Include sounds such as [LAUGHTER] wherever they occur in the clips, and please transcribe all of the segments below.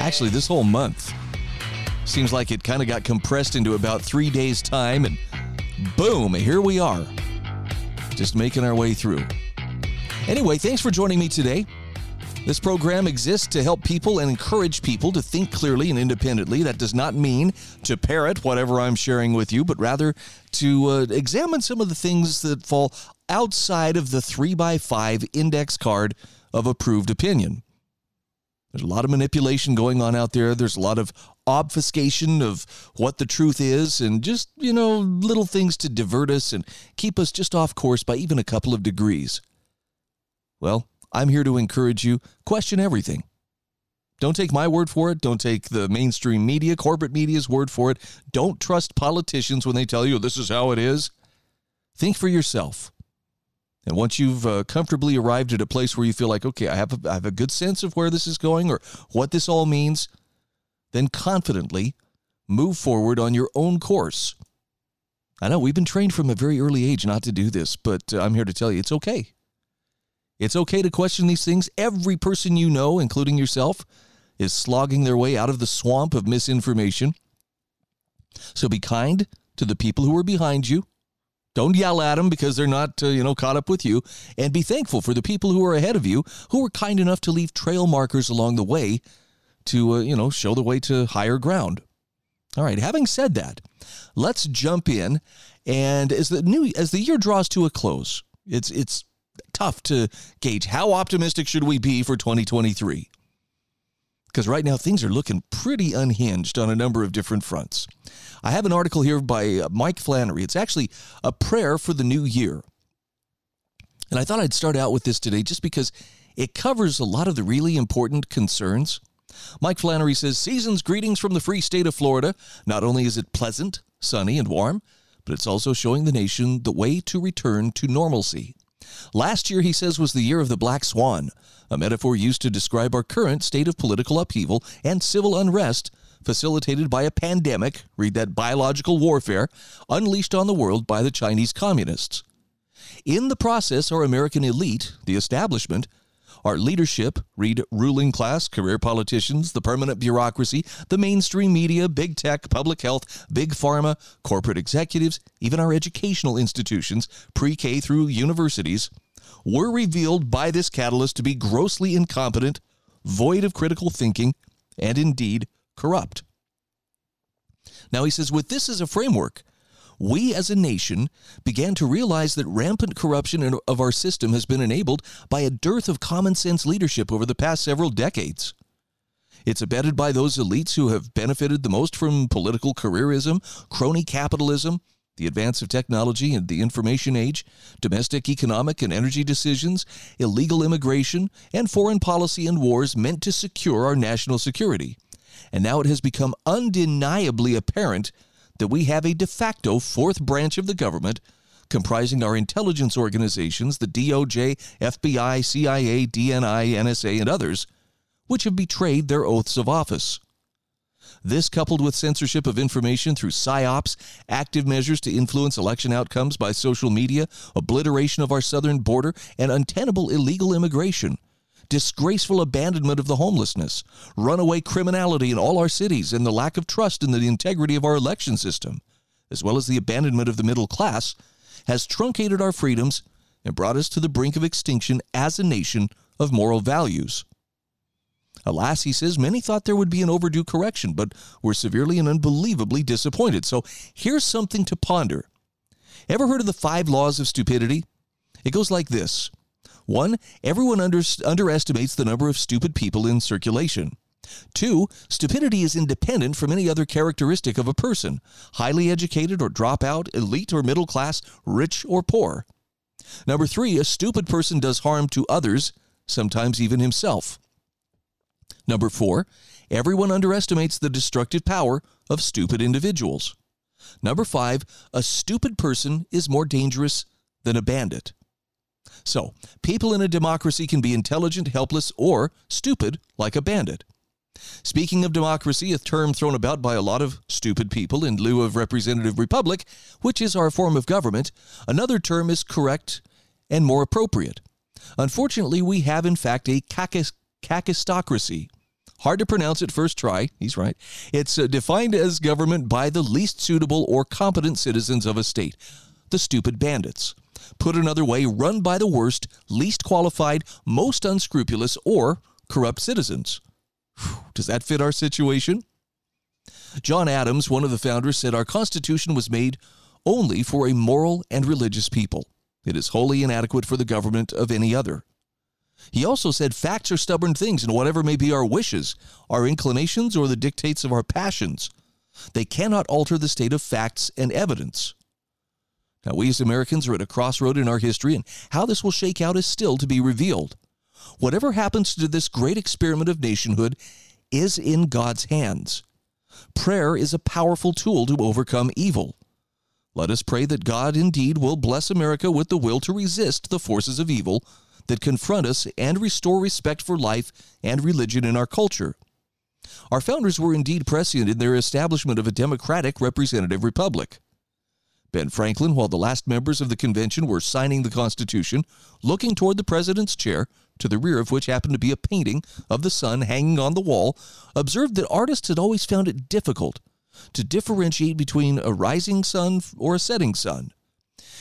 Actually, this whole month seems like it kind of got compressed into about three days' time, and boom, here we are. Just making our way through. Anyway, thanks for joining me today. This program exists to help people and encourage people to think clearly and independently. That does not mean to parrot whatever I'm sharing with you, but rather to uh, examine some of the things that fall outside of the 3x5 index card of approved opinion. There's a lot of manipulation going on out there. There's a lot of obfuscation of what the truth is, and just, you know, little things to divert us and keep us just off course by even a couple of degrees. Well, I'm here to encourage you question everything. Don't take my word for it. Don't take the mainstream media, corporate media's word for it. Don't trust politicians when they tell you this is how it is. Think for yourself. And once you've uh, comfortably arrived at a place where you feel like, okay, I have, a, I have a good sense of where this is going or what this all means, then confidently move forward on your own course. I know we've been trained from a very early age not to do this, but uh, I'm here to tell you it's okay. It's okay to question these things. Every person you know, including yourself, is slogging their way out of the swamp of misinformation. So be kind to the people who are behind you. Don't yell at them because they're not, uh, you know, caught up with you. And be thankful for the people who are ahead of you who were kind enough to leave trail markers along the way to, uh, you know, show the way to higher ground. All right. Having said that, let's jump in. And as the new as the year draws to a close, it's it's tough to gauge how optimistic should we be for 2023 because right now things are looking pretty unhinged on a number of different fronts. I have an article here by uh, Mike Flannery. It's actually a prayer for the new year. And I thought I'd start out with this today just because it covers a lot of the really important concerns. Mike Flannery says, Season's greetings from the free state of Florida. Not only is it pleasant, sunny, and warm, but it's also showing the nation the way to return to normalcy. Last year, he says, was the year of the black swan, a metaphor used to describe our current state of political upheaval and civil unrest facilitated by a pandemic, read that biological warfare, unleashed on the world by the Chinese communists. In the process, our American elite, the establishment, our leadership, read ruling class, career politicians, the permanent bureaucracy, the mainstream media, big tech, public health, big pharma, corporate executives, even our educational institutions, pre K through universities, were revealed by this catalyst to be grossly incompetent, void of critical thinking, and indeed corrupt. Now he says, with this as a framework, we as a nation began to realize that rampant corruption of our system has been enabled by a dearth of common sense leadership over the past several decades. It's abetted by those elites who have benefited the most from political careerism, crony capitalism, the advance of technology and the information age, domestic economic and energy decisions, illegal immigration, and foreign policy and wars meant to secure our national security. And now it has become undeniably apparent that we have a de facto fourth branch of the government comprising our intelligence organizations, the DOJ, FBI, CIA, DNI, NSA, and others, which have betrayed their oaths of office. This, coupled with censorship of information through psyops, active measures to influence election outcomes by social media, obliteration of our southern border, and untenable illegal immigration, disgraceful abandonment of the homelessness, runaway criminality in all our cities, and the lack of trust in the integrity of our election system, as well as the abandonment of the middle class, has truncated our freedoms and brought us to the brink of extinction as a nation of moral values. Alas, he says, many thought there would be an overdue correction, but were severely and unbelievably disappointed. So here's something to ponder. Ever heard of the five laws of stupidity? It goes like this one, everyone under, underestimates the number of stupid people in circulation. Two, stupidity is independent from any other characteristic of a person, highly educated or dropout, elite or middle class, rich or poor. Number three, a stupid person does harm to others, sometimes even himself. Number four, everyone underestimates the destructive power of stupid individuals. Number five, a stupid person is more dangerous than a bandit. So, people in a democracy can be intelligent, helpless, or stupid like a bandit. Speaking of democracy, a term thrown about by a lot of stupid people in lieu of representative republic, which is our form of government, another term is correct and more appropriate. Unfortunately, we have in fact a kakistocracy. Hard to pronounce at first try. He's right. It's uh, defined as government by the least suitable or competent citizens of a state, the stupid bandits. Put another way, run by the worst, least qualified, most unscrupulous, or corrupt citizens. Does that fit our situation? John Adams, one of the founders, said our Constitution was made only for a moral and religious people. It is wholly inadequate for the government of any other. He also said facts are stubborn things, and whatever may be our wishes, our inclinations, or the dictates of our passions, they cannot alter the state of facts and evidence. Now, we as Americans are at a crossroad in our history, and how this will shake out is still to be revealed. Whatever happens to this great experiment of nationhood is in God's hands. Prayer is a powerful tool to overcome evil. Let us pray that God indeed will bless America with the will to resist the forces of evil that confront us and restore respect for life and religion in our culture. Our founders were indeed prescient in their establishment of a democratic representative republic. Ben Franklin, while the last members of the convention were signing the Constitution, looking toward the president's chair, to the rear of which happened to be a painting of the sun hanging on the wall, observed that artists had always found it difficult to differentiate between a rising sun or a setting sun.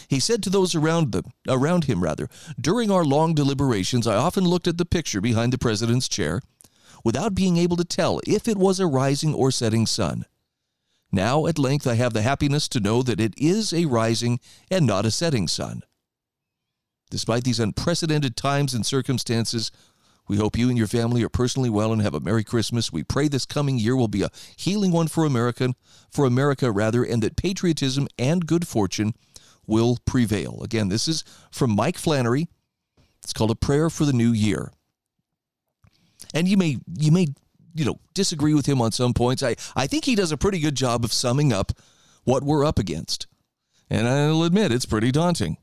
He said to those around them, around him rather, during our long deliberations, I often looked at the picture behind the president's chair without being able to tell if it was a rising or setting sun. Now, at length, I have the happiness to know that it is a rising and not a setting sun. Despite these unprecedented times and circumstances, we hope you and your family are personally well and have a Merry Christmas. We pray this coming year will be a healing one for America, for America rather, and that patriotism and good fortune will prevail. Again, this is from Mike Flannery. It's called a prayer for the new year. And you may you may you know disagree with him on some points. I I think he does a pretty good job of summing up what we're up against. And I'll admit it's pretty daunting.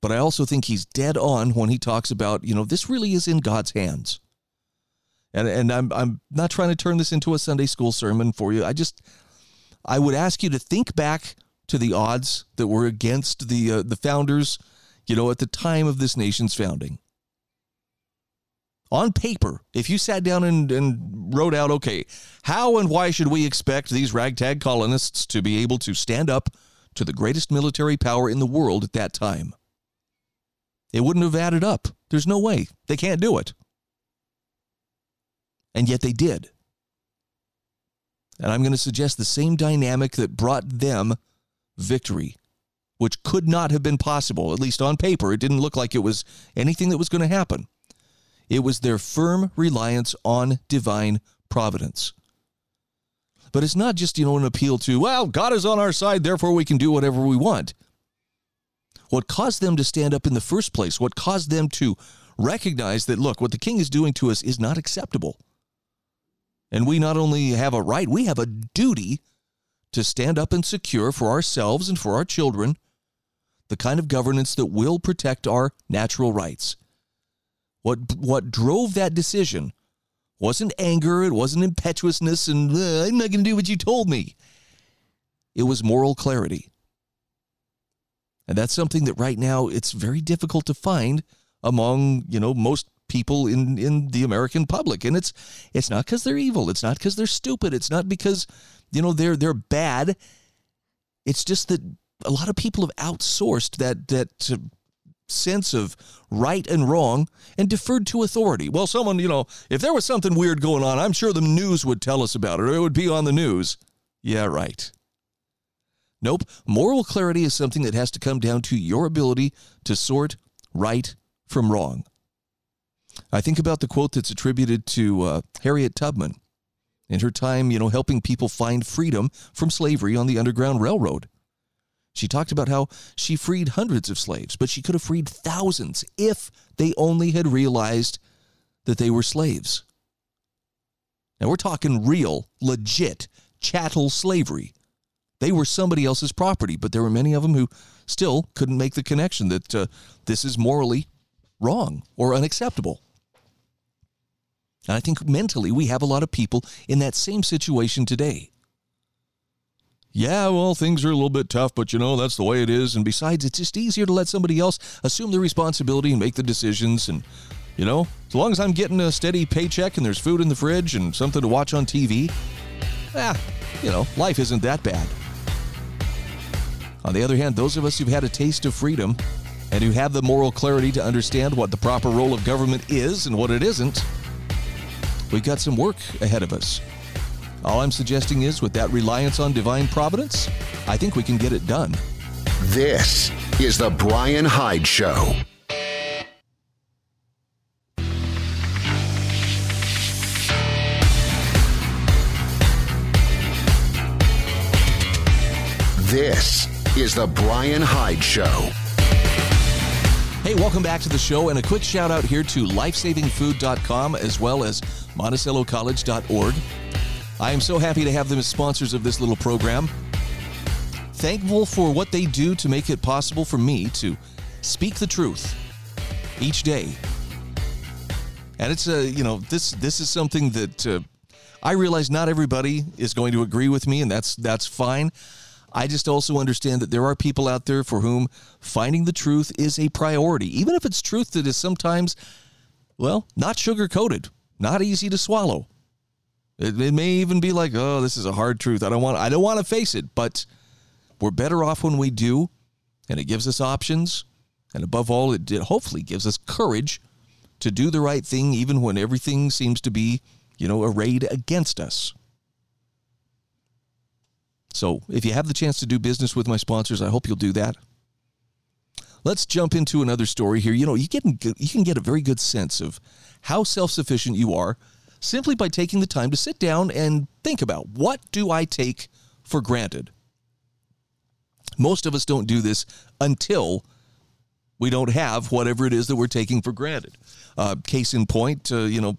But I also think he's dead on when he talks about, you know, this really is in God's hands. And and I'm I'm not trying to turn this into a Sunday school sermon for you. I just I would ask you to think back to the odds that were against the uh, the founders, you know, at the time of this nation's founding. On paper, if you sat down and, and wrote out, okay, how and why should we expect these ragtag colonists to be able to stand up to the greatest military power in the world at that time? It wouldn't have added up. There's no way. They can't do it. And yet they did. And I'm going to suggest the same dynamic that brought them victory, which could not have been possible, at least on paper. It didn't look like it was anything that was going to happen. It was their firm reliance on divine providence. But it's not just, you know, an appeal to, well, God is on our side, therefore we can do whatever we want. What caused them to stand up in the first place, what caused them to recognize that, look, what the king is doing to us is not acceptable. And we not only have a right, we have a duty to stand up and secure for ourselves and for our children the kind of governance that will protect our natural rights. What, what drove that decision wasn't anger, it wasn't impetuousness, and uh, I'm not going to do what you told me. It was moral clarity. And that's something that right now it's very difficult to find among, you know, most people in in the American public. And it's it's not because they're evil. It's not because they're stupid. It's not because, you know, they're they're bad. It's just that a lot of people have outsourced that that sense of right and wrong and deferred to authority. Well, someone, you know, if there was something weird going on, I'm sure the news would tell us about it or it would be on the news. Yeah, right. Nope. Moral clarity is something that has to come down to your ability to sort right from wrong. I think about the quote that's attributed to uh, Harriet Tubman in her time, you know, helping people find freedom from slavery on the Underground Railroad. She talked about how she freed hundreds of slaves, but she could have freed thousands if they only had realized that they were slaves. Now we're talking real, legit chattel slavery. They were somebody else's property, but there were many of them who still couldn't make the connection that uh, this is morally wrong or unacceptable. And I think mentally we have a lot of people in that same situation today. Yeah, well, things are a little bit tough, but you know, that's the way it is. And besides, it's just easier to let somebody else assume the responsibility and make the decisions. And, you know, as long as I'm getting a steady paycheck and there's food in the fridge and something to watch on TV, ah, you know, life isn't that bad. On the other hand, those of us who've had a taste of freedom and who have the moral clarity to understand what the proper role of government is and what it isn't, we've got some work ahead of us. All I'm suggesting is, with that reliance on divine providence, I think we can get it done. This is The Brian Hyde Show. This is The Brian Hyde Show. Hey, welcome back to the show, and a quick shout out here to lifesavingfood.com as well as monticellocollege.org. I am so happy to have them as sponsors of this little program. Thankful for what they do to make it possible for me to speak the truth each day. And it's a, you know, this this is something that uh, I realize not everybody is going to agree with me, and that's that's fine. I just also understand that there are people out there for whom finding the truth is a priority, even if it's truth that is sometimes, well, not sugar coated, not easy to swallow. It, it, may even be like, oh, this is a hard truth. I don't want. I don't want to face it. But we're better off when we do, and it gives us options, and above all, it, it hopefully gives us courage to do the right thing, even when everything seems to be, you know, arrayed against us. So if you have the chance to do business with my sponsors, I hope you'll do that. Let's jump into another story here. You know, you get you can get a very good sense of how self-sufficient you are simply by taking the time to sit down and think about what do I take for granted. Most of us don't do this until we don't have whatever it is that we're taking for granted. Uh, case in point, uh, you know,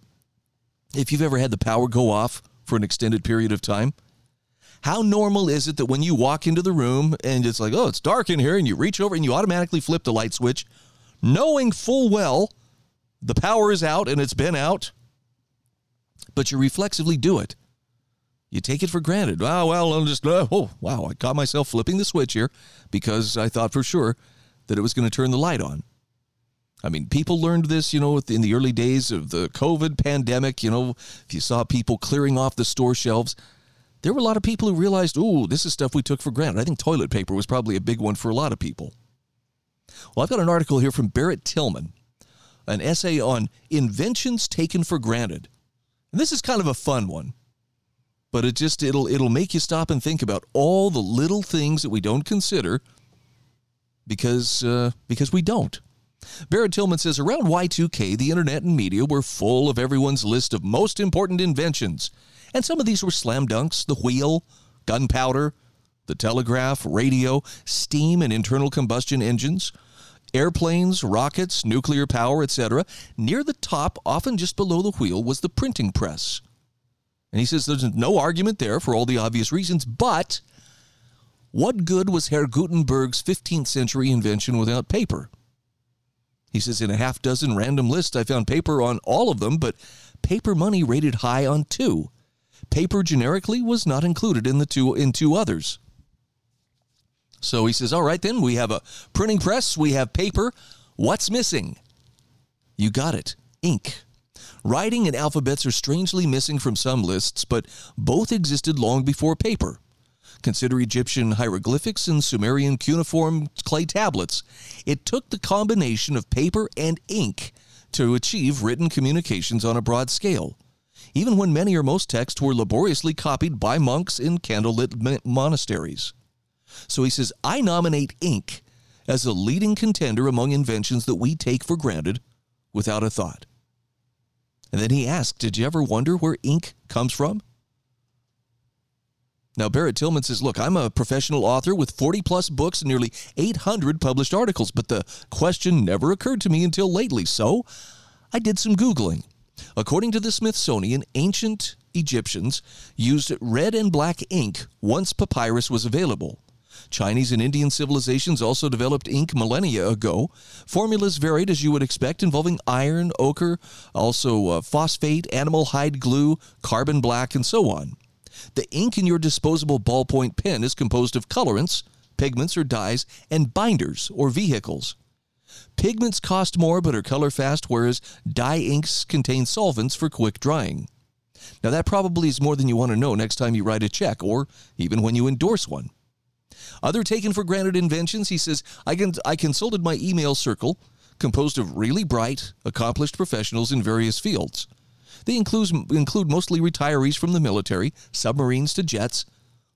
if you've ever had the power go off for an extended period of time, how normal is it that when you walk into the room and it's like, oh, it's dark in here, and you reach over and you automatically flip the light switch, knowing full well the power is out and it's been out, but you reflexively do it. You take it for granted. Oh, well, I'm just, uh, oh, wow, I caught myself flipping the switch here because I thought for sure that it was going to turn the light on. I mean, people learned this, you know, in the early days of the COVID pandemic. You know, if you saw people clearing off the store shelves, there were a lot of people who realized, oh, this is stuff we took for granted. I think toilet paper was probably a big one for a lot of people. Well, I've got an article here from Barrett Tillman, an essay on inventions taken for granted. And this is kind of a fun one, but it just it'll it'll make you stop and think about all the little things that we don't consider because uh, because we don't. Barrett Tillman says around Y2K, the internet and media were full of everyone's list of most important inventions and some of these were slam dunks the wheel, gunpowder, the telegraph, radio, steam and internal combustion engines, airplanes, rockets, nuclear power, etc. Near the top, often just below the wheel, was the printing press. And he says there's no argument there for all the obvious reasons, but what good was Herr Gutenberg's 15th century invention without paper? He says in a half dozen random lists, I found paper on all of them, but paper money rated high on two. Paper generically was not included in the two in two others. So he says, "All right then, we have a printing press, we have paper. What's missing?" You got it. Ink. Writing and alphabets are strangely missing from some lists, but both existed long before paper. Consider Egyptian hieroglyphics and Sumerian cuneiform clay tablets. It took the combination of paper and ink to achieve written communications on a broad scale even when many or most texts were laboriously copied by monks in candlelit monasteries. So he says, I nominate ink as a leading contender among inventions that we take for granted without a thought. And then he asked, Did you ever wonder where ink comes from? Now, Barrett Tillman says, Look, I'm a professional author with 40 plus books and nearly 800 published articles, but the question never occurred to me until lately. So I did some Googling. According to the Smithsonian, ancient Egyptians used red and black ink once papyrus was available. Chinese and Indian civilizations also developed ink millennia ago. Formulas varied as you would expect, involving iron, ochre, also uh, phosphate, animal hide glue, carbon black, and so on. The ink in your disposable ballpoint pen is composed of colorants, pigments or dyes, and binders or vehicles. Pigments cost more but are color fast, whereas dye inks contain solvents for quick drying. Now, that probably is more than you want to know next time you write a check or even when you endorse one. Other taken for granted inventions, he says, I, can, I consulted my email circle, composed of really bright, accomplished professionals in various fields. They include, include mostly retirees from the military, submarines to jets,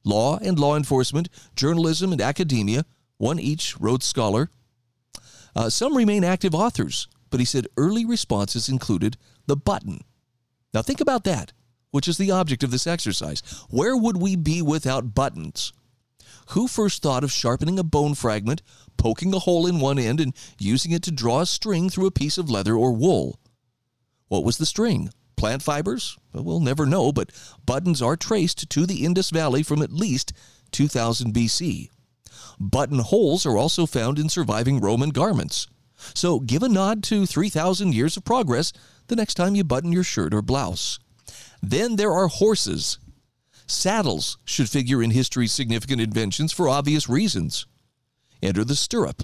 law and law enforcement, journalism and academia, one each Rhodes Scholar. Uh, some remain active authors, but he said early responses included the button. Now think about that, which is the object of this exercise. Where would we be without buttons? Who first thought of sharpening a bone fragment, poking a hole in one end, and using it to draw a string through a piece of leather or wool? What was the string? Plant fibers? Well, never know, but buttons are traced to the Indus Valley from at least 2000 BC. Buttonholes are also found in surviving Roman garments. So give a nod to 3,000 years of progress the next time you button your shirt or blouse. Then there are horses. Saddles should figure in history's significant inventions for obvious reasons. Enter the stirrup.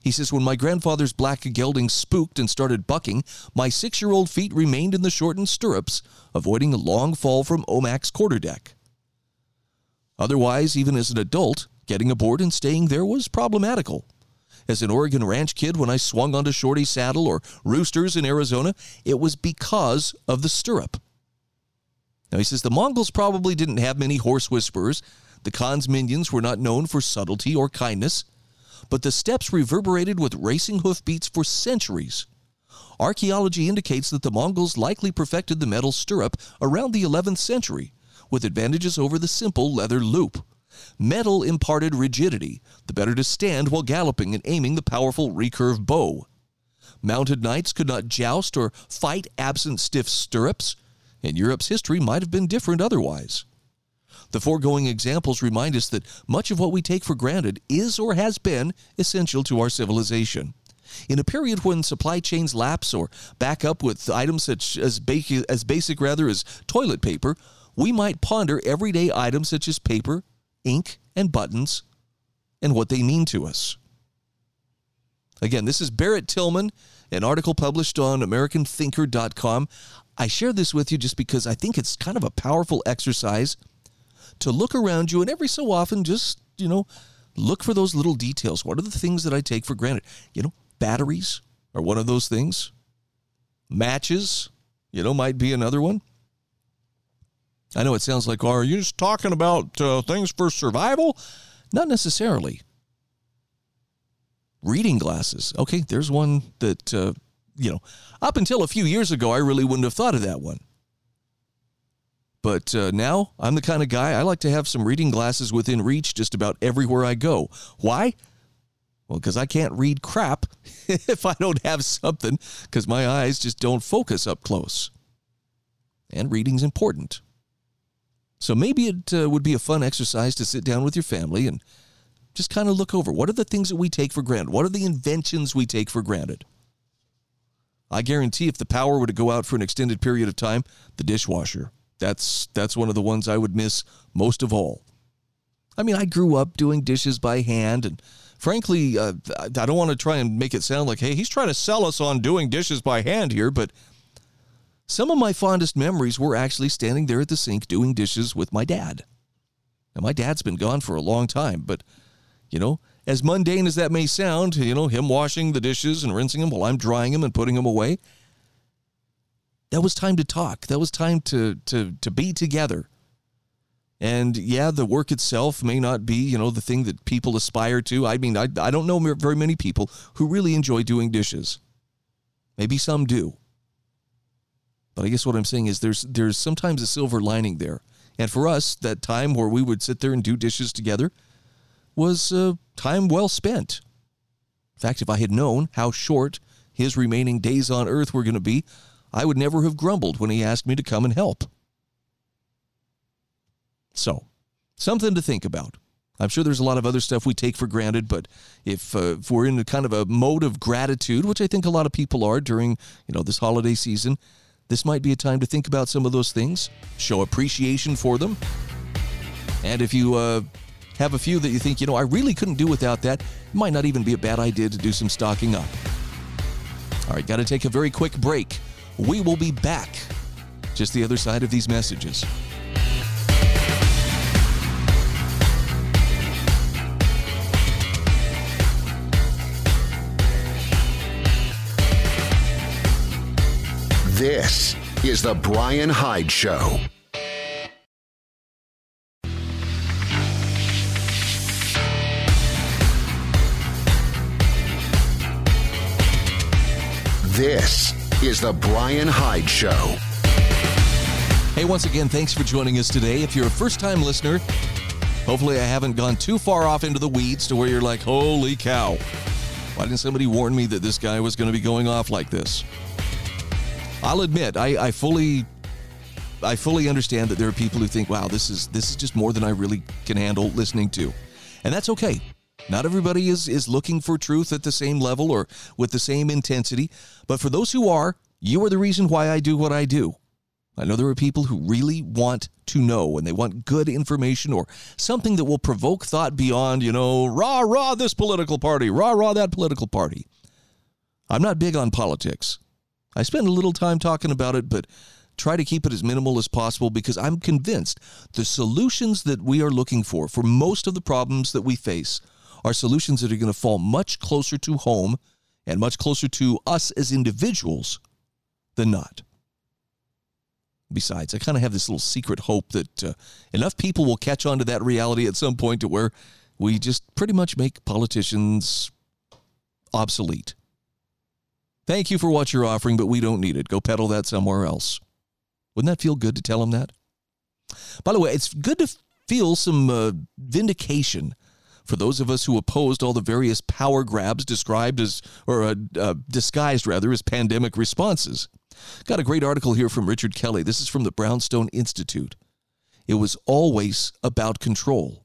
He says, When my grandfather's black gelding spooked and started bucking, my six year old feet remained in the shortened stirrups, avoiding a long fall from Omac's quarterdeck. Otherwise, even as an adult, getting aboard and staying there was problematical. As an Oregon ranch kid, when I swung onto Shorty's saddle or Roosters in Arizona, it was because of the stirrup. Now, he says the Mongols probably didn't have many horse whisperers. The Khan's minions were not known for subtlety or kindness, but the steppes reverberated with racing hoofbeats for centuries. Archaeology indicates that the Mongols likely perfected the metal stirrup around the 11th century, with advantages over the simple leather loop. Metal imparted rigidity, the better to stand while galloping and aiming the powerful recurve bow. Mounted knights could not joust or fight absent stiff stirrups, and Europe's history might have been different otherwise. The foregoing examples remind us that much of what we take for granted is or has been essential to our civilization. In a period when supply chains lapse or back up with items such as, ba- as basic rather as toilet paper, we might ponder everyday items such as paper, ink, and buttons and what they mean to us. Again, this is Barrett Tillman, an article published on AmericanThinker.com. I share this with you just because I think it's kind of a powerful exercise to look around you and every so often just, you know, look for those little details. What are the things that I take for granted? You know, batteries are one of those things. Matches, you know, might be another one. I know it sounds like, are you just talking about uh, things for survival? Not necessarily. Reading glasses. Okay, there's one that, uh, you know, up until a few years ago, I really wouldn't have thought of that one. But uh, now I'm the kind of guy I like to have some reading glasses within reach just about everywhere I go. Why? Well, because I can't read crap [LAUGHS] if I don't have something, because my eyes just don't focus up close. And reading's important. So maybe it uh, would be a fun exercise to sit down with your family and just kind of look over what are the things that we take for granted? What are the inventions we take for granted? I guarantee if the power were to go out for an extended period of time, the dishwasher. That's that's one of the ones I would miss most of all. I mean, I grew up doing dishes by hand and frankly, uh, I don't want to try and make it sound like, hey, he's trying to sell us on doing dishes by hand here, but some of my fondest memories were actually standing there at the sink doing dishes with my dad. Now, my dad's been gone for a long time, but, you know, as mundane as that may sound, you know, him washing the dishes and rinsing them while I'm drying them and putting them away, that was time to talk. That was time to, to, to be together. And yeah, the work itself may not be, you know, the thing that people aspire to. I mean, I, I don't know very many people who really enjoy doing dishes. Maybe some do. But I guess what I'm saying is there's there's sometimes a silver lining there. And for us, that time where we would sit there and do dishes together was uh, time well spent. In fact, if I had known how short his remaining days on earth were going to be, I would never have grumbled when he asked me to come and help. So, something to think about. I'm sure there's a lot of other stuff we take for granted, but if, uh, if we're in a kind of a mode of gratitude, which I think a lot of people are during you know this holiday season, this might be a time to think about some of those things, show appreciation for them, and if you uh, have a few that you think you know I really couldn't do without that, it might not even be a bad idea to do some stocking up. All right, got to take a very quick break. We will be back just the other side of these messages. This is The Brian Hyde Show. This is The Brian Hyde Show. Hey, once again, thanks for joining us today. If you're a first time listener, hopefully I haven't gone too far off into the weeds to where you're like, holy cow. Why didn't somebody warn me that this guy was going to be going off like this? I'll admit, I, I fully I fully understand that there are people who think, wow, this is this is just more than I really can handle listening to. And that's okay. Not everybody is is looking for truth at the same level or with the same intensity, but for those who are, you are the reason why I do what I do. I know there are people who really want to know and they want good information or something that will provoke thought beyond, you know, rah, rah, this political party, rah, rah, that political party. I'm not big on politics. I spend a little time talking about it, but try to keep it as minimal as possible because I'm convinced the solutions that we are looking for for most of the problems that we face are solutions that are going to fall much closer to home and much closer to us as individuals than not. Besides, I kind of have this little secret hope that uh, enough people will catch on to that reality at some point to where we just pretty much make politicians obsolete. Thank you for what you're offering, but we don't need it. Go peddle that somewhere else. Wouldn't that feel good to tell him that? By the way, it's good to feel some uh, vindication for those of us who opposed all the various power grabs described as, or uh, uh, disguised rather, as pandemic responses. Got a great article here from Richard Kelly. This is from the Brownstone Institute. It was always about control.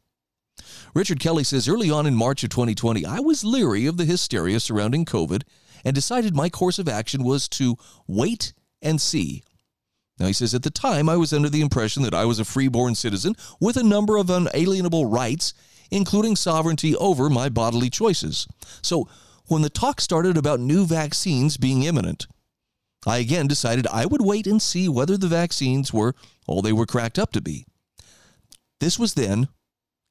Richard Kelly says early on in March of 2020, I was leery of the hysteria surrounding COVID and decided my course of action was to wait and see. Now, he says, at the time, I was under the impression that I was a freeborn citizen with a number of unalienable rights, including sovereignty over my bodily choices. So, when the talk started about new vaccines being imminent, I again decided I would wait and see whether the vaccines were all they were cracked up to be. This was then,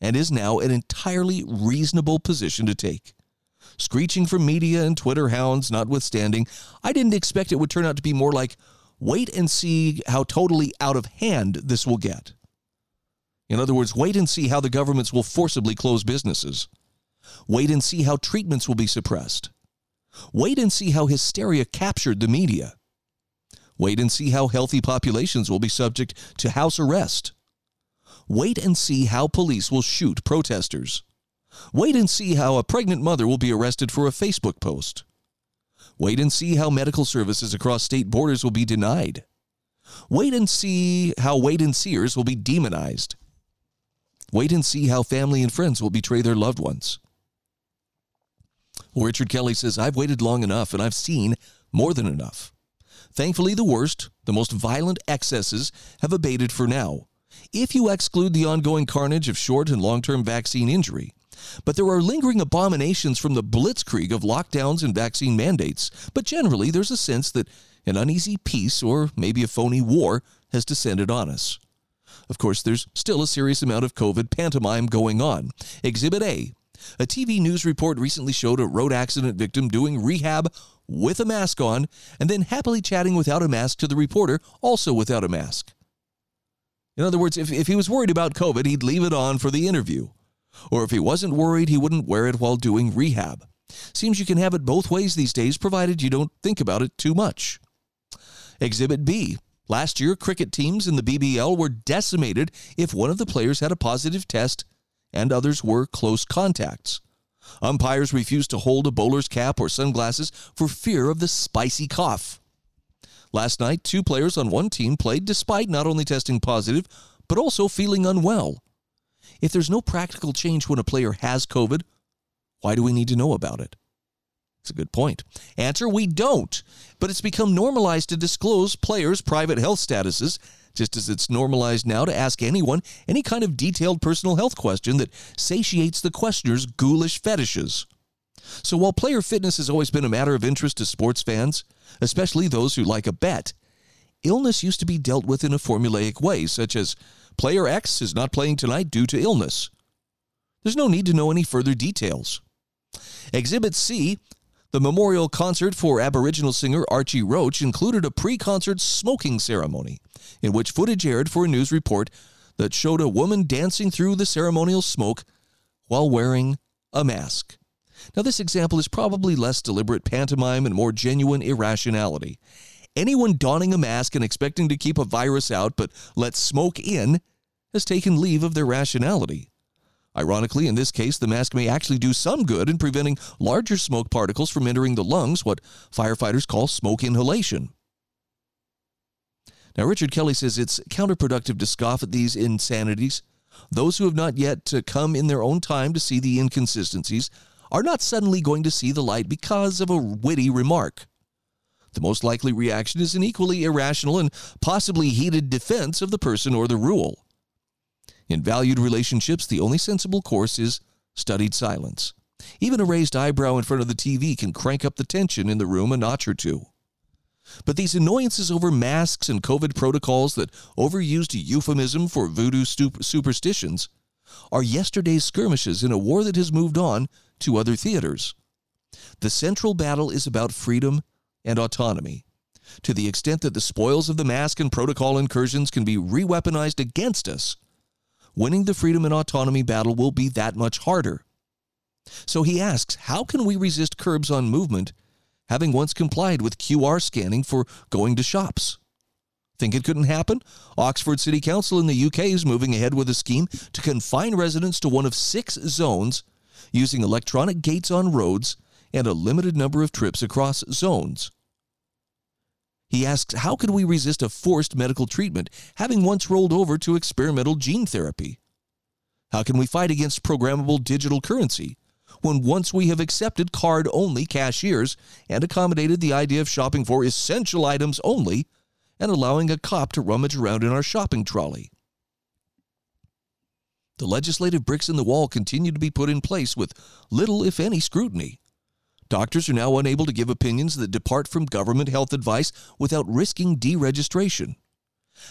and is now, an entirely reasonable position to take. Screeching from media and Twitter hounds notwithstanding, I didn't expect it would turn out to be more like wait and see how totally out of hand this will get. In other words, wait and see how the governments will forcibly close businesses. Wait and see how treatments will be suppressed. Wait and see how hysteria captured the media. Wait and see how healthy populations will be subject to house arrest. Wait and see how police will shoot protesters. Wait and see how a pregnant mother will be arrested for a Facebook post. Wait and see how medical services across state borders will be denied. Wait and see how wait and seers will be demonized. Wait and see how family and friends will betray their loved ones. Richard Kelly says, I've waited long enough and I've seen more than enough. Thankfully, the worst, the most violent excesses have abated for now, if you exclude the ongoing carnage of short and long term vaccine injury. But there are lingering abominations from the blitzkrieg of lockdowns and vaccine mandates. But generally, there's a sense that an uneasy peace or maybe a phony war has descended on us. Of course, there's still a serious amount of COVID pantomime going on. Exhibit A a TV news report recently showed a road accident victim doing rehab with a mask on and then happily chatting without a mask to the reporter, also without a mask. In other words, if, if he was worried about COVID, he'd leave it on for the interview. Or if he wasn't worried, he wouldn't wear it while doing rehab. Seems you can have it both ways these days, provided you don't think about it too much. Exhibit B. Last year, cricket teams in the BBL were decimated if one of the players had a positive test and others were close contacts. Umpires refused to hold a bowler's cap or sunglasses for fear of the spicy cough. Last night, two players on one team played despite not only testing positive, but also feeling unwell. If there's no practical change when a player has COVID, why do we need to know about it? It's a good point. Answer We don't. But it's become normalized to disclose players' private health statuses, just as it's normalized now to ask anyone any kind of detailed personal health question that satiates the questioner's ghoulish fetishes. So while player fitness has always been a matter of interest to sports fans, especially those who like a bet, illness used to be dealt with in a formulaic way, such as player X is not playing tonight due to illness. There's no need to know any further details. Exhibit C, the memorial concert for Aboriginal singer Archie Roach, included a pre concert smoking ceremony, in which footage aired for a news report that showed a woman dancing through the ceremonial smoke while wearing a mask. Now, this example is probably less deliberate pantomime and more genuine irrationality. Anyone donning a mask and expecting to keep a virus out but let smoke in has taken leave of their rationality. Ironically, in this case, the mask may actually do some good in preventing larger smoke particles from entering the lungs, what firefighters call smoke inhalation. Now, Richard Kelly says it's counterproductive to scoff at these insanities. Those who have not yet uh, come in their own time to see the inconsistencies are not suddenly going to see the light because of a witty remark. The most likely reaction is an equally irrational and possibly heated defense of the person or the rule. In valued relationships, the only sensible course is studied silence. Even a raised eyebrow in front of the TV can crank up the tension in the room a notch or two. But these annoyances over masks and COVID protocols that overused euphemism for voodoo superstitions are yesterday's skirmishes in a war that has moved on to other theaters. The central battle is about freedom and autonomy. To the extent that the spoils of the mask and protocol incursions can be reweaponized against us, winning the freedom and autonomy battle will be that much harder. So he asks, how can we resist curbs on movement, having once complied with QR scanning for going to shops? Think it couldn't happen? Oxford City Council in the UK is moving ahead with a scheme to confine residents to one of six zones using electronic gates on roads and a limited number of trips across zones. He asks, How could we resist a forced medical treatment, having once rolled over to experimental gene therapy? How can we fight against programmable digital currency when once we have accepted card only cashiers and accommodated the idea of shopping for essential items only and allowing a cop to rummage around in our shopping trolley? The legislative bricks in the wall continue to be put in place with little, if any, scrutiny. Doctors are now unable to give opinions that depart from government health advice without risking deregistration.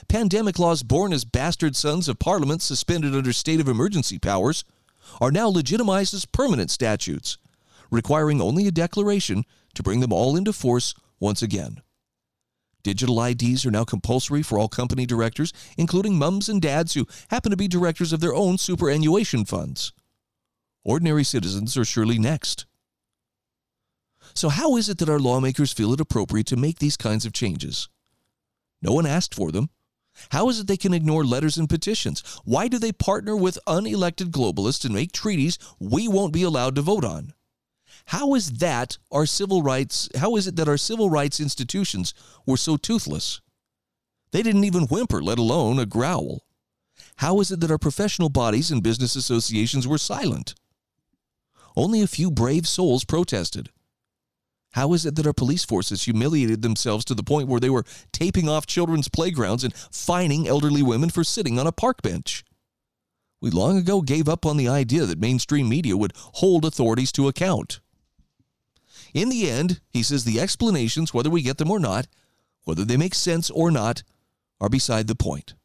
Pandemic laws born as bastard sons of parliament suspended under state of emergency powers are now legitimized as permanent statutes, requiring only a declaration to bring them all into force once again. Digital IDs are now compulsory for all company directors, including mums and dads who happen to be directors of their own superannuation funds. Ordinary citizens are surely next. So, how is it that our lawmakers feel it appropriate to make these kinds of changes? No one asked for them. How is it they can ignore letters and petitions? Why do they partner with unelected globalists and make treaties we won't be allowed to vote on? How is that our civil rights how is it that our civil rights institutions were so toothless? They didn't even whimper, let alone a growl. How is it that our professional bodies and business associations were silent? Only a few brave souls protested. How is it that our police forces humiliated themselves to the point where they were taping off children's playgrounds and fining elderly women for sitting on a park bench? We long ago gave up on the idea that mainstream media would hold authorities to account. In the end, he says the explanations, whether we get them or not, whether they make sense or not, are beside the point.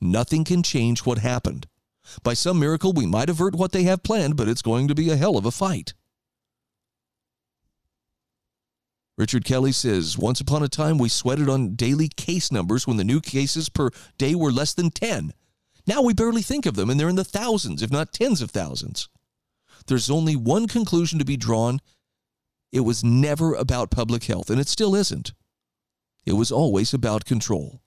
Nothing can change what happened. By some miracle, we might avert what they have planned, but it's going to be a hell of a fight. Richard Kelly says, Once upon a time, we sweated on daily case numbers when the new cases per day were less than 10. Now we barely think of them, and they're in the thousands, if not tens of thousands. There's only one conclusion to be drawn it was never about public health, and it still isn't. It was always about control.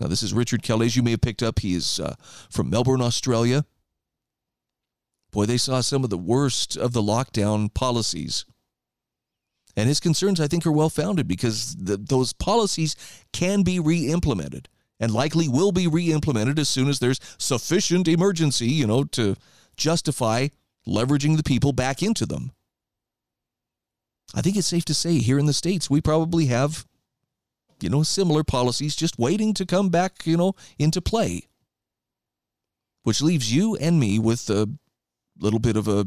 Now, this is Richard Kelly, as you may have picked up. He is uh, from Melbourne, Australia. Boy, they saw some of the worst of the lockdown policies and his concerns, I think, are well founded because the, those policies can be re implemented and likely will be re implemented as soon as there's sufficient emergency, you know, to justify leveraging the people back into them. I think it's safe to say here in the States, we probably have, you know, similar policies just waiting to come back, you know, into play. Which leaves you and me with a little bit of a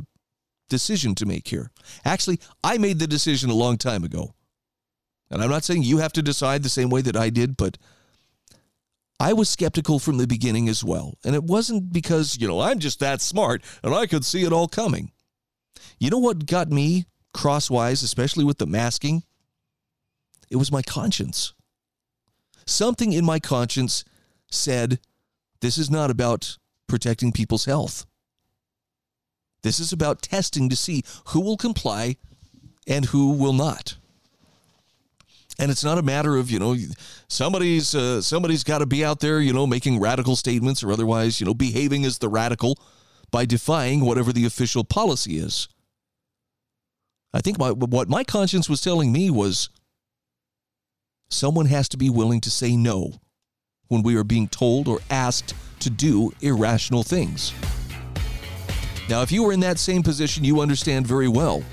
decision to make here. Actually, I made the decision a long time ago. And I'm not saying you have to decide the same way that I did, but I was skeptical from the beginning as well. And it wasn't because, you know, I'm just that smart and I could see it all coming. You know what got me crosswise, especially with the masking? It was my conscience. Something in my conscience said, this is not about protecting people's health. This is about testing to see who will comply and who will not. And it's not a matter of you know somebody's uh, somebody's got to be out there you know making radical statements or otherwise you know behaving as the radical by defying whatever the official policy is. I think my, what my conscience was telling me was someone has to be willing to say no when we are being told or asked to do irrational things. Now, if you were in that same position, you understand very well.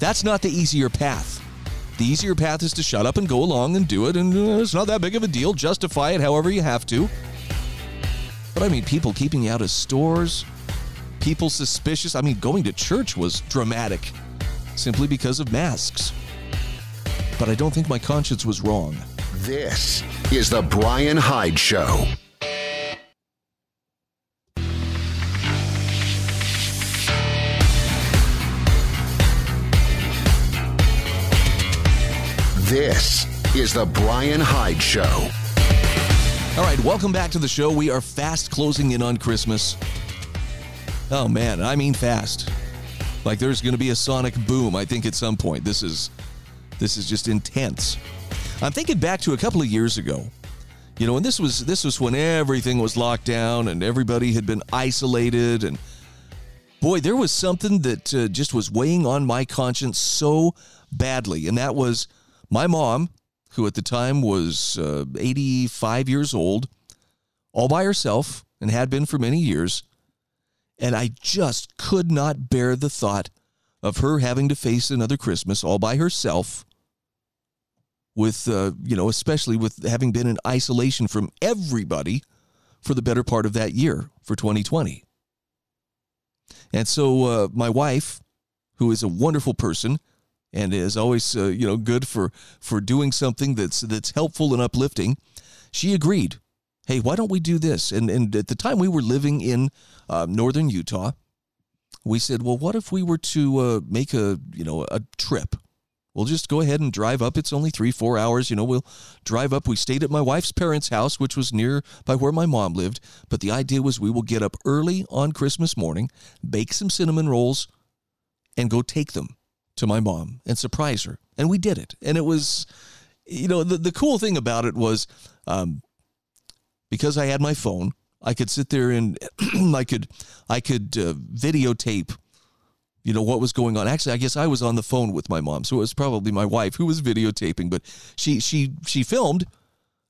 That's not the easier path. The easier path is to shut up and go along and do it, and uh, it's not that big of a deal. Justify it however you have to. But I mean, people keeping you out of stores, people suspicious. I mean, going to church was dramatic simply because of masks. But I don't think my conscience was wrong. This is The Bryan Hyde Show. This is The Bryan Hyde Show. All right, welcome back to the show. We are fast closing in on Christmas. Oh man, I mean fast. Like there's going to be a sonic boom I think at some point. This is this is just intense. I'm thinking back to a couple of years ago. You know, and this was this was when everything was locked down and everybody had been isolated and boy, there was something that uh, just was weighing on my conscience so badly and that was my mom, who at the time was uh, 85 years old, all by herself and had been for many years. And I just could not bear the thought of her having to face another Christmas all by herself with uh, you know especially with having been in isolation from everybody for the better part of that year for 2020 and so uh, my wife who is a wonderful person and is always uh, you know good for for doing something that's that's helpful and uplifting. She agreed. Hey, why don't we do this? And and at the time we were living in uh, northern Utah, we said, well, what if we were to uh, make a you know a trip? We'll just go ahead and drive up. It's only three four hours. You know, we'll drive up. We stayed at my wife's parents' house, which was near by where my mom lived. But the idea was we will get up early on Christmas morning, bake some cinnamon rolls, and go take them to my mom and surprise her. And we did it. And it was, you know, the, the cool thing about it was um, because I had my phone, I could sit there and [CLEARS THROAT] I could, I could uh, videotape, you know, what was going on. Actually, I guess I was on the phone with my mom. So it was probably my wife who was videotaping, but she, she, she filmed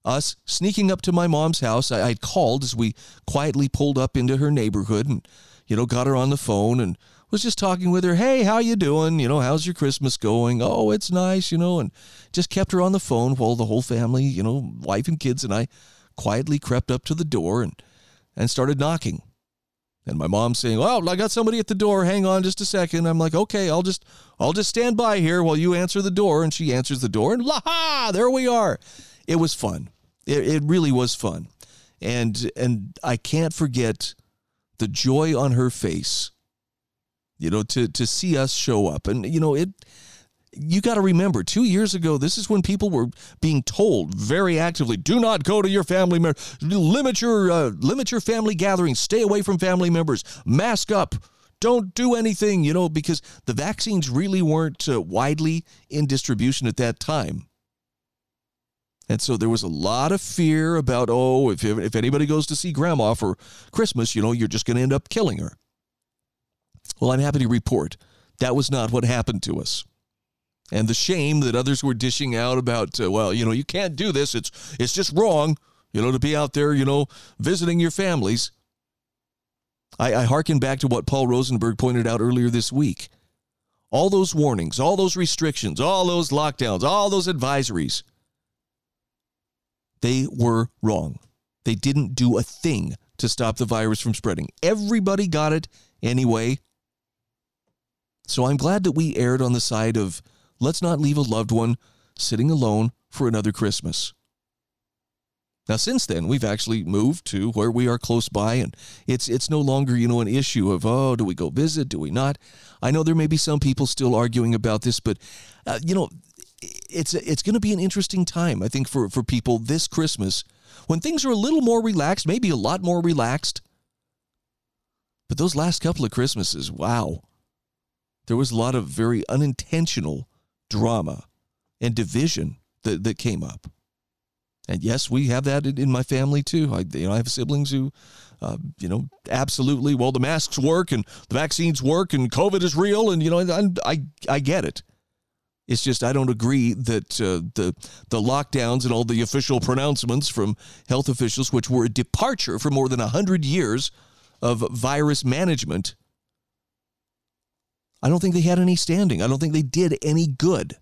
us sneaking up to my mom's house. I, I'd called as we quietly pulled up into her neighborhood and, you know, got her on the phone and, was just talking with her. Hey, how you doing? You know, how's your Christmas going? Oh, it's nice, you know, and just kept her on the phone while the whole family, you know, wife and kids and I quietly crept up to the door and and started knocking. And my mom saying, "Well, I got somebody at the door. Hang on just a second. I'm like, "Okay, I'll just I'll just stand by here while you answer the door." And she answers the door and la ha, there we are. It was fun. It, it really was fun. And and I can't forget the joy on her face you know, to to see us show up. And you know, it you got to remember, two years ago, this is when people were being told very actively, "Do not go to your family members. Limit your uh, limit your family gatherings. Stay away from family members. Mask up. Don't do anything." You know, because the vaccines really weren't uh, widely in distribution at that time. And so there was a lot of fear about, oh, if, if anybody goes to see grandma for Christmas, you know, you're just going to end up killing her. Well, I'm happy to report that was not what happened to us. And the shame that others were dishing out about, uh, well, you know, you can't do this. It's it's just wrong. you know, to be out there, you know, visiting your families. I, I hearken back to what Paul Rosenberg pointed out earlier this week. All those warnings, all those restrictions, all those lockdowns, all those advisories, they were wrong. They didn't do a thing to stop the virus from spreading. Everybody got it anyway. So I'm glad that we erred on the side of let's not leave a loved one sitting alone for another Christmas. Now, since then, we've actually moved to where we are close by, and it's it's no longer you know an issue of oh, do we go visit, do we not? I know there may be some people still arguing about this, but uh, you know, it's it's going to be an interesting time, I think, for for people this Christmas when things are a little more relaxed, maybe a lot more relaxed. But those last couple of Christmases, wow, there was a lot of very unintentional drama and division that that came up. And yes, we have that in, in my family too. I, you know, I have siblings who, uh, you know, absolutely. Well, the masks work and the vaccines work and COVID is real, and you know, I I, I get it. It's just I don't agree that uh, the the lockdowns and all the official pronouncements from health officials, which were a departure for more than hundred years of virus management, I don't think they had any standing. I don't think they did any good.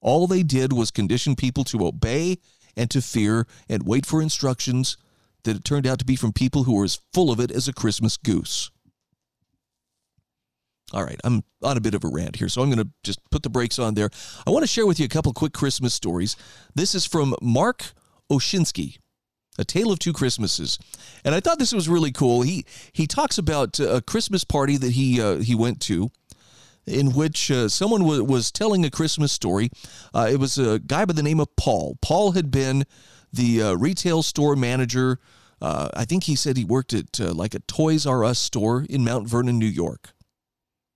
All they did was condition people to obey and to fear and wait for instructions that it turned out to be from people who were as full of it as a Christmas goose. All right, I'm on a bit of a rant here, so I'm going to just put the brakes on there. I want to share with you a couple quick Christmas stories. This is from Mark Oshinskie, A Tale of Two Christmases. And I thought this was really cool. He he talks about a Christmas party that he uh, he went to in which uh, someone w- was telling a Christmas story. Uh, it was a guy by the name of Paul. Paul had been the uh, retail store manager. Uh, I think he said he worked at uh, like a Toys R Us store in Mount Vernon, New York.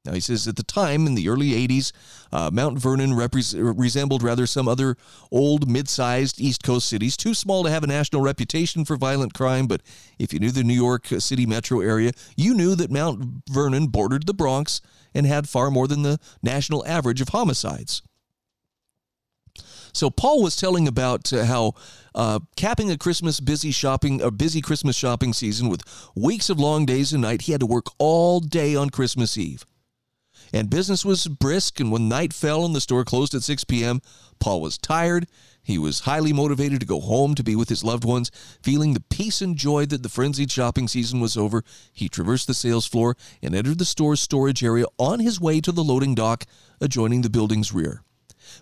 Now, he says at the time in the early 80s, uh, Mount Vernon repre- resembled rather some other old, mid sized East Coast cities, too small to have a national reputation for violent crime. But if you knew the New York City metro area, you knew that Mount Vernon bordered the Bronx and had far more than the national average of homicides. So Paul was telling about uh, how uh, capping a Christmas busy shopping, a busy Christmas shopping season with weeks of long days and night, he had to work all day on Christmas Eve. And business was brisk, and when night fell and the store closed at 6 p.m., Paul was tired. He was highly motivated to go home to be with his loved ones. Feeling the peace and joy that the frenzied shopping season was over, he traversed the sales floor and entered the store's storage area on his way to the loading dock adjoining the building's rear.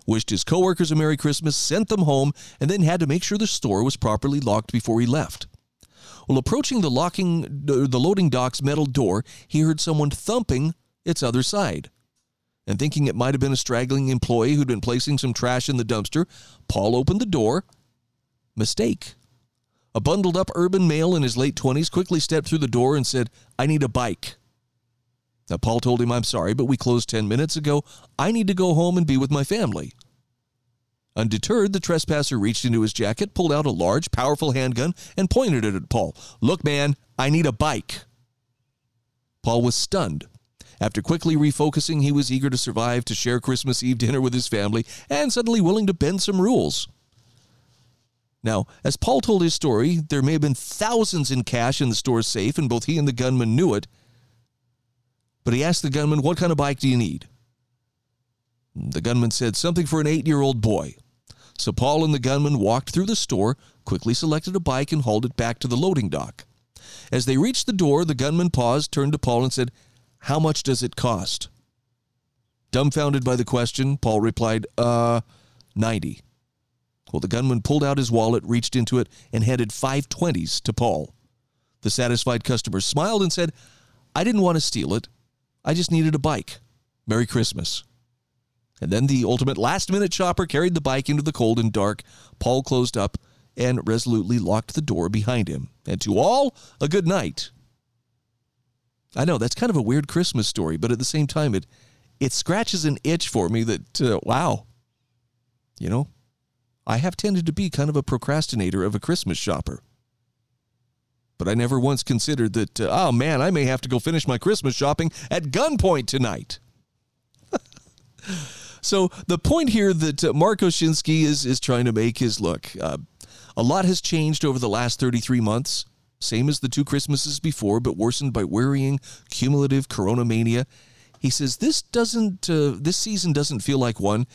Wished his coworkers a Merry Christmas, sent them home, and then had to make sure the store was properly locked before he left. While approaching the locking the loading dock's metal door, he heard someone thumping its other side. And thinking it might have been a straggling employee who'd been placing some trash in the dumpster, Paul opened the door. Mistake. A bundled up urban male in his late 20s quickly stepped through the door and said, I need a bike. Now, Paul told him, I'm sorry, but we closed 10 minutes ago. I need to go home and be with my family. Undeterred, the trespasser reached into his jacket, pulled out a large, powerful handgun, and pointed it at Paul. Look, man, I need a bike. Paul was stunned. After quickly refocusing, he was eager to survive, to share Christmas Eve dinner with his family, and suddenly willing to bend some rules. Now, as Paul told his story, there may have been thousands in cash in the store's safe, and both he and the gunman knew it. But he asked the gunman, What kind of bike do you need? The gunman said, Something for an eight year old boy. So Paul and the gunman walked through the store, quickly selected a bike, and hauled it back to the loading dock. As they reached the door, the gunman paused, turned to Paul, and said, how much does it cost? Dumbfounded by the question, Paul replied, Uh, 90. Well, the gunman pulled out his wallet, reached into it, and handed five twenties to Paul. The satisfied customer smiled and said, I didn't want to steal it. I just needed a bike. Merry Christmas. And then the ultimate last minute shopper carried the bike into the cold and dark. Paul closed up and resolutely locked the door behind him. And to all, a good night. I know that's kind of a weird Christmas story, but at the same time, it it scratches an itch for me that uh, wow, you know, I have tended to be kind of a procrastinator of a Christmas shopper. But I never once considered that, uh, oh man, I may have to go finish my Christmas shopping at gunpoint tonight. [LAUGHS] so the point here that uh, Mark Oshinskie is, is trying to make is look, uh, A lot has changed over the last 33 months, same as the two Christmases before, but worsened by worrying, cumulative corona mania. He says this doesn't uh, this season doesn't feel like one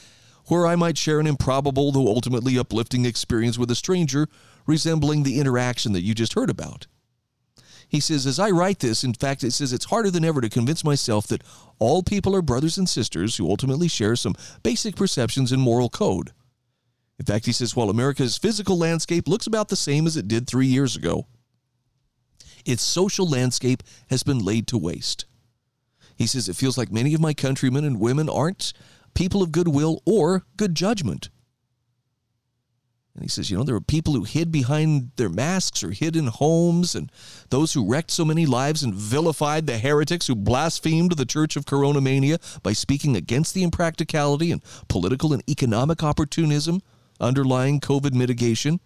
where I might share an improbable though ultimately uplifting experience with a stranger resembling the interaction that you just heard about. He says, as I write this, in fact, it says it's harder than ever to convince myself that all people are brothers and sisters who ultimately share some basic perceptions and moral code. In fact, he says, while America's physical landscape looks about the same as it did three years ago, its social landscape has been laid to waste. He says, it feels like many of my countrymen and women aren't people of goodwill or good judgment. And he says, you know, there were people who hid behind their masks or hid in homes, and those who wrecked so many lives and vilified the heretics who blasphemed the Church of Coronamania by speaking against the impracticality and political and economic opportunism underlying COVID mitigation.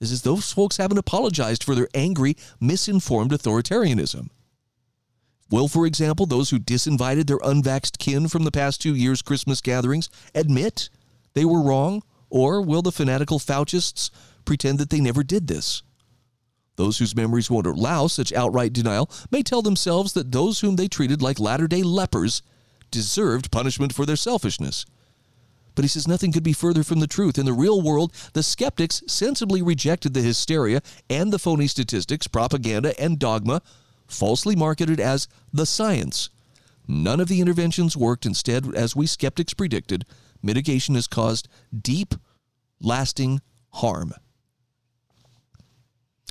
Is as those folks haven't apologized for their angry, misinformed authoritarianism. Will, for example, those who disinvited their unvaxxed kin from the past two years' Christmas gatherings admit they were wrong? Or will the fanatical Faucists pretend that they never did this? Those whose memories won't allow such outright denial may tell themselves that those whom they treated like latter day lepers deserved punishment for their selfishness. But he says nothing could be further from the truth. In the real world, the skeptics sensibly rejected the hysteria and the phony statistics, propaganda, and dogma falsely marketed as the science. None of the interventions worked. Instead, as we skeptics predicted, mitigation has caused deep, lasting harm.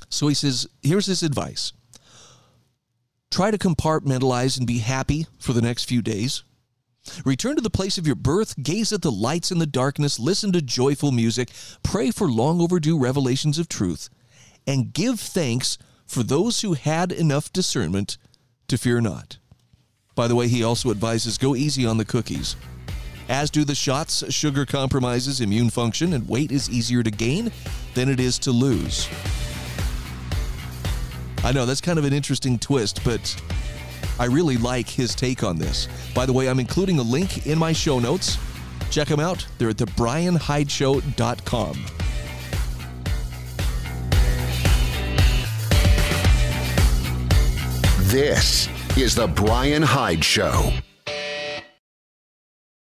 So he says, here's his advice try to compartmentalize and be happy for the next few days. Return to the place of your birth, gaze at the lights in the darkness, listen to joyful music, pray for long overdue revelations of truth, and give thanks for those who had enough discernment to fear not. By the way, he also advises go easy on the cookies. As do the shots, sugar compromises immune function, and weight is easier to gain than it is to lose. I know that's kind of an interesting twist, but I really like his take on this. By the way, I'm including a link in my show notes. Check them out. They're at thebrianhydeshow.com. This is The Bryan Hyde Show.